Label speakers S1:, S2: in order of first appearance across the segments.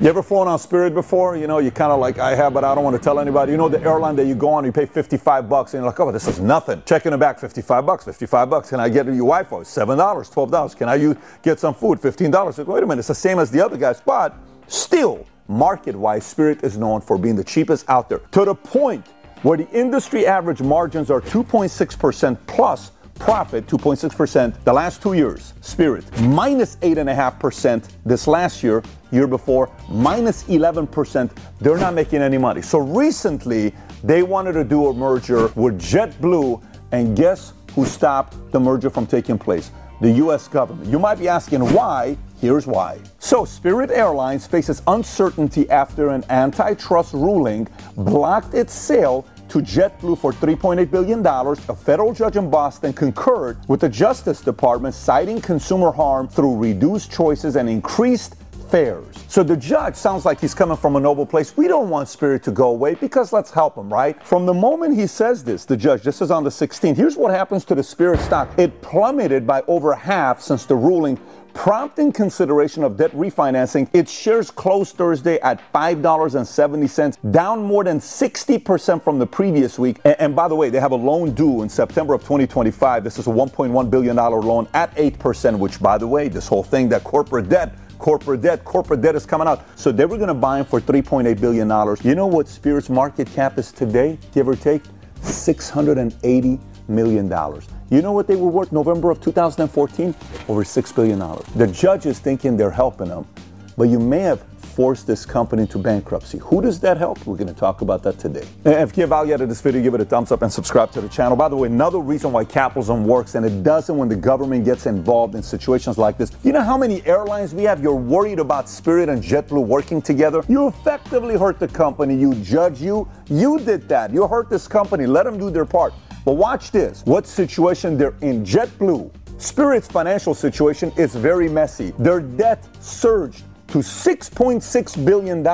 S1: You ever flown on Spirit before? You know, you kind of like, I have, but I don't want to tell anybody. You know, the airline that you go on, you pay 55 bucks, and you're like, oh, this is nothing. Checking the back, 55 bucks, 55 bucks. Can I get your Wi-Fi? $7, $12. Can I use, get some food? $15. Like, wait a minute, it's the same as the other guys, but still, market-wise, Spirit is known for being the cheapest out there. To the point where the industry average margins are 2.6% plus profit 2.6% the last two years spirit minus 8.5% this last year year before minus 11% they're not making any money. So recently they wanted to do a merger with jetblue and guess who stopped the merger from taking place? The us government. You might be asking why. Here's why. So, Spirit Airlines faces uncertainty after an antitrust ruling blocked its sale to JetBlue for $3.8 billion. A federal judge in Boston concurred with the Justice Department, citing consumer harm through reduced choices and increased fares. So the judge sounds like he's coming from a noble place. We don't want Spirit to go away because let's help him, right? From the moment he says this, the judge, this is on the 16th, here's what happens to the Spirit stock. It plummeted by over half since the ruling prompting consideration of debt refinancing. Its shares closed Thursday at $5.70, down more than 60% from the previous week. And, and, by the way, they have a loan due in September of 2025. This is a $1.1 billion loan at 8%, which, by the way, this whole thing that corporate debt corporate debt. Corporate debt is coming out. So they were going to buy them for $3.8 billion. You know what Spirit's market cap is today, give or take? $680 million. You know what they were worth November of 2014? Over $6 billion. The judge is thinking they're helping them, but you may have forced this company into bankruptcy. Who does that help? We're going to talk about that today. If you have value out of this video, give it a thumbs up and subscribe to the channel. By the way, another reason why capitalism works, and it doesn't when the government gets involved in situations like this. You know how many airlines we have? You're worried about Spirit and JetBlue working together. You effectively hurt the company. You judge you. You did that. You hurt this company. Let them do their part. But watch this. What situation they're in? JetBlue. Spirit's financial situation is very messy. Their debt surged to $6.6 billion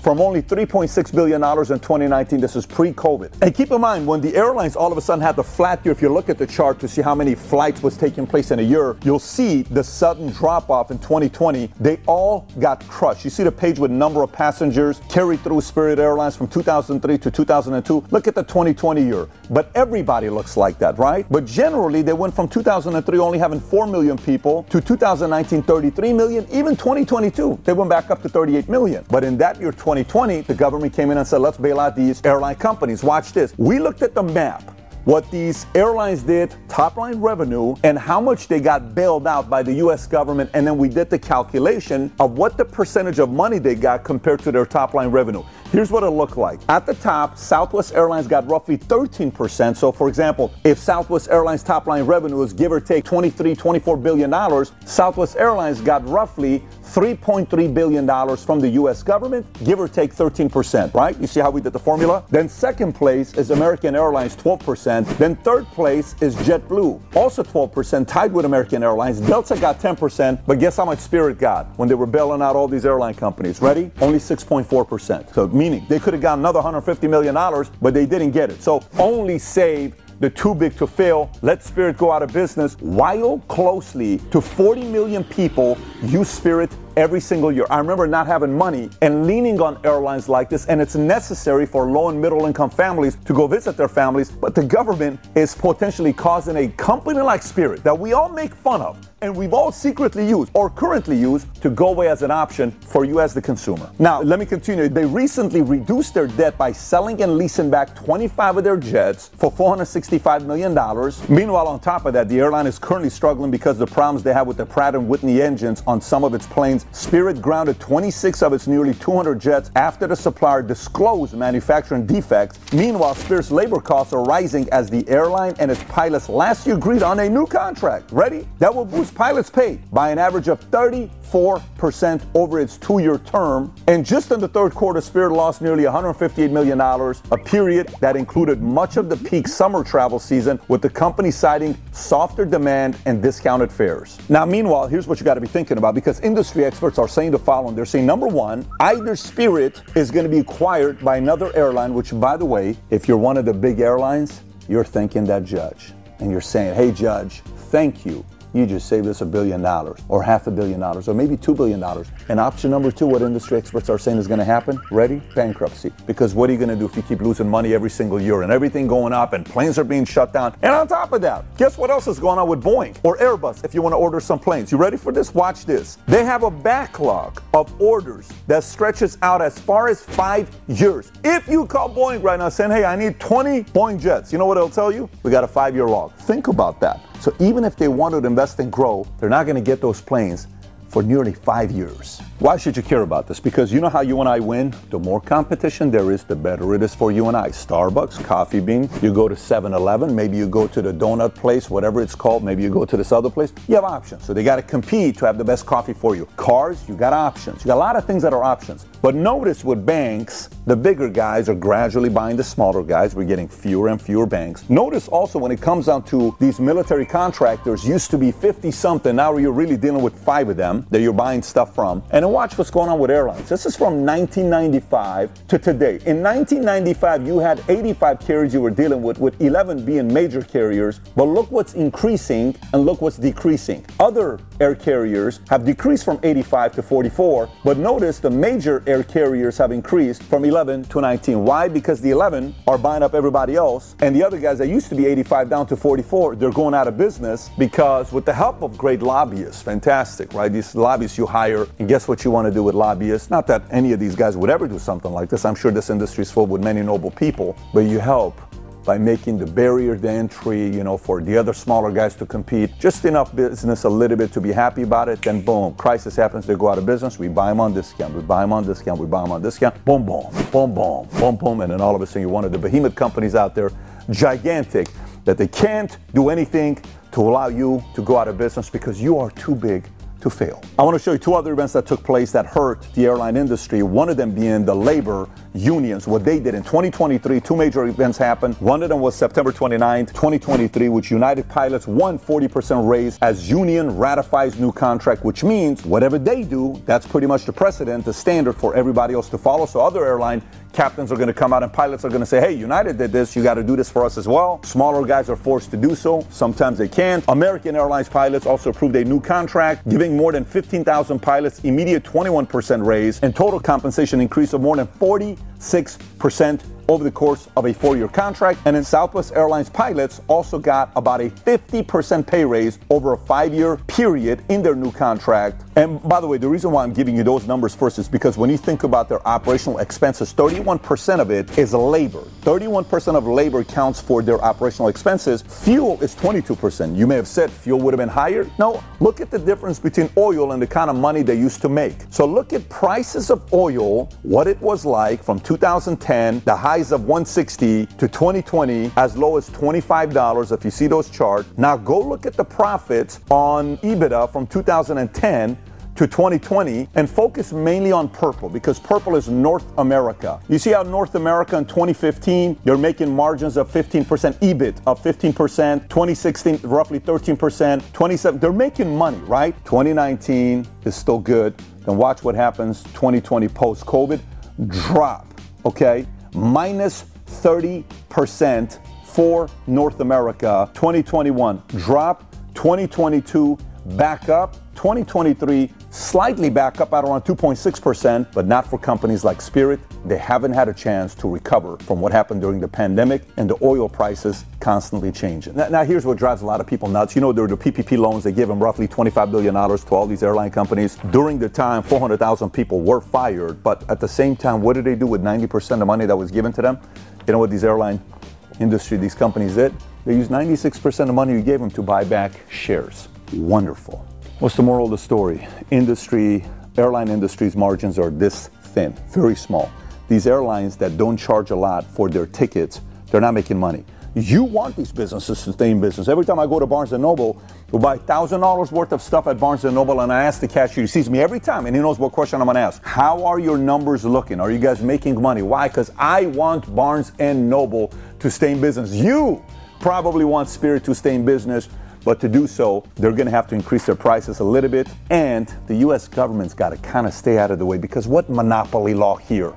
S1: from only $3.6 billion in 2019. This is pre COVID. And keep in mind, when the airlines all of a sudden had the flat year, if you look at the chart to see how many flights was taking place in a year, you'll see the sudden drop off in 2020. They all got crushed. You see the page with number of passengers carried through Spirit Airlines from 2003 to 2002. Look at the 2020 year. But everybody looks like that, right? But generally, they went from 2003 only having 4 million people to 2019, 33 million, even 2022. They went back up to 38 million. But in that year, 2020, the government came in and said, let's bail out these airline companies. Watch this. We looked at the map what these airlines did, top line revenue, and how much they got bailed out by the US government. And then we did the calculation of what the percentage of money they got compared to their top line revenue. Here's what it looked like. At the top, Southwest Airlines got roughly 13%. So, for example, if Southwest Airlines top line revenue is give or take 23, 24 billion dollars, Southwest Airlines got roughly 3.3 billion dollars from the US government, give or take 13%, right? You see how we did the formula? Then second place is American Airlines 12%. Then third place is JetBlue, also 12%, tied with American Airlines. Delta got 10%, but guess how much Spirit got when they were bailing out all these airline companies? Ready? Only 6.4%. So meaning. They could have got another $150 million, but they didn't get it. So only save the too big to fail, let Spirit go out of business, while closely to 40 million people use Spirit every single year. I remember not having money and leaning on airlines like this, and it's necessary for low and middle income families to go visit their families. But the government is potentially causing a company like Spirit that we all make fun of and we've all secretly used or currently use to go away as an option for you as the consumer. Now, let me continue. They recently reduced their debt by selling and leasing back 25 of their jets for $465 million. Meanwhile, on top of that, the airline is currently struggling because the problems they have with the Pratt & Whitney engines on some of its planes Spirit grounded 26 of its nearly 200 jets after the supplier disclosed manufacturing defects. Meanwhile, Spirit's labor costs are rising as the airline and its pilots last year agreed on a new contract. Ready? That will boost pilots' pay by an average of 34% over its two year term. And just in the third quarter, Spirit lost nearly $158 million, a period that included much of the peak summer travel season, with the company citing softer demand and discounted fares. Now, meanwhile, here's what you got to be thinking about because industry experts are saying the following. They're saying, number one, either Spirit is going to be acquired by another airline, which, by the way, if you're one of the big airlines, you're thanking that judge. And you're saying, hey, judge, thank you you just saved us a billion dollars or half a billion dollars or maybe two billion dollars. And option number two, what industry experts are saying is going to happen? Ready? Bankruptcy. Because what are you going to do if you keep losing money every single year and everything going up and planes are being shut down? And on top of that, guess what else is going on with Boeing or Airbus if you want to order some planes? You ready for this? Watch this. They have a backlog of orders that stretches out as far as five years. If you call Boeing right now saying, hey, I need 20 Boeing jets, you know what it'll tell you? We got a five year log. Think about that. So even if they wanted to invest and grow, they're not going to get those planes for nearly five years. Why should you care about this? Because you know how you and I win? The more competition there is, the better it is for you and I. Starbucks, Coffee Bean, you go to 7 Eleven, maybe you go to the donut place, whatever it's called, maybe you go to this other place. You have options. So they got to compete to have the best coffee for you. Cars, you got options. You got a lot of things that are options. But notice with banks, the bigger guys are gradually buying the smaller guys. We're getting fewer and fewer banks. Notice also when it comes down to these military contractors, used to be 50 something. Now you're really dealing with five of them that you're buying stuff from. And watch what's going on with airlines. This is from 1995 to today. In 1995, you had 85 carriers you were dealing with, with 11 being major carriers. But look what's increasing and look what's decreasing. Other air carriers have decreased from 85 to 44, but notice the major air carriers have increased from 11 to 19. Why? Because the 11 are buying up everybody else, and the other guys that used to be 85 down to 44, they're going out of business because with the help of great lobbyists, fantastic, right? These lobbyists you hire, and guess what? you want to do with lobbyists. Not that any of these guys would ever do something like this. I'm sure this industry is full with many noble people, but you help by making the barrier to entry, you know, for the other smaller guys to compete, just enough business a little bit to be happy about it. Then boom, crisis happens, they go out of business. We buy them on discount, we buy them on discount, we buy them on discount. Boom, boom, boom, boom, boom, boom, and then all of a sudden you're one of the behemoth companies out there, gigantic, that they can't do anything to allow you to go out of business because you are too big to fail. I want to show you two other events that took place that hurt the airline industry, one of them being the labor unions, what they did in 2023. Two major events happened. One of them was September 29th, 2023, which United Pilots won 40% raise as union ratifies new contract, which means whatever they do, that's pretty much the precedent, the standard for everybody else to follow. So other airline captains are going to come out and pilots are going to say, hey, United did this, you got to do this for us as well. Smaller guys are forced to do so. Sometimes they can't. American Airlines pilots also approved a new contract, giving more than 15,000 pilots immediate 21% raise and total compensation increase of more than 46% over the course of a four year contract. And then Southwest Airlines pilots also got about a 50% pay raise over a five year period in their new contract. And by the way, the reason why I'm giving you those numbers first is because when you think about their operational expenses, 31% of it is labor. 31% of labor counts for their operational expenses. Fuel is 22%. You may have said fuel would have been higher. No, look at the difference between oil and the kind of money they used to make. So look at prices of oil, what it was like from 2010, the highs of 160 to 2020 as low as $25 if you see those charts. Now go look at the profits on EBITDA from 2010 to 2020 and focus mainly on purple because purple is North America. You see how North America in 2015, they're making margins of 15%, EBIT of 15%, 2016, roughly 13%, 27, they're making money, right? 2019 is still good. Then watch what happens 2020 post COVID, drop, okay? minus 30% for North America. 2021 drop, 2022 back up, 2023 slightly back up at around 2.6%, but not for companies like Spirit. They haven't had a chance to recover from what happened during the pandemic and the oil prices constantly changing. Now, now here's what drives a lot of people nuts. You know, there are the PPP loans, they give them roughly $25 billion to all these airline companies. During the time, 400,000 people were fired, but at the same time, what did they do with 90% of the money that was given to them? You know what these airline industry, these companies did? They used 96% of the money you gave them to buy back shares. Wonderful. What's the moral of the story? Industry, airline industry's margins are this thin, very small. These airlines that don't charge a lot for their tickets, they're not making money. You want these businesses to stay in business. Every time I go to Barnes & Noble to buy $1,000 worth of stuff at Barnes & Noble and I ask the cashier, he sees me every time and he knows what question I'm going to ask. How are your numbers looking? Are you guys making money? Why? Because I want Barnes & Noble to stay in business. You probably want Spirit to stay in business. But to do so, they're going to have to increase their prices a little bit. And the US government's got to kind of stay out of the way because what monopoly law here?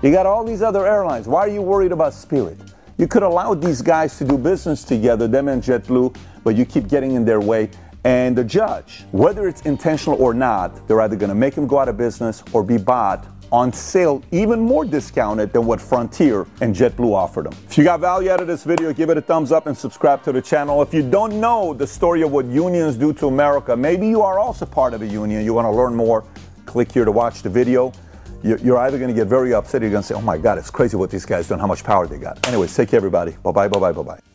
S1: You got all these other airlines. Why are you worried about Spirit? You could allow these guys to do business together, them and JetBlue, but you keep getting in their way. And the judge, whether it's intentional or not, they're either going to make him go out of business or be bought on sale, even more discounted than what Frontier and JetBlue offered them. If you got value out of this video, give it a thumbs up and subscribe to the channel. If you don't know the story of what unions do to America, maybe you are also part of a union, you want to learn more, click here to watch the video. You're either going to get very upset or you're going to say, oh my God, it's crazy what these guys do and how much power they got. Anyways, take care, everybody. Bye bye, bye bye, bye bye.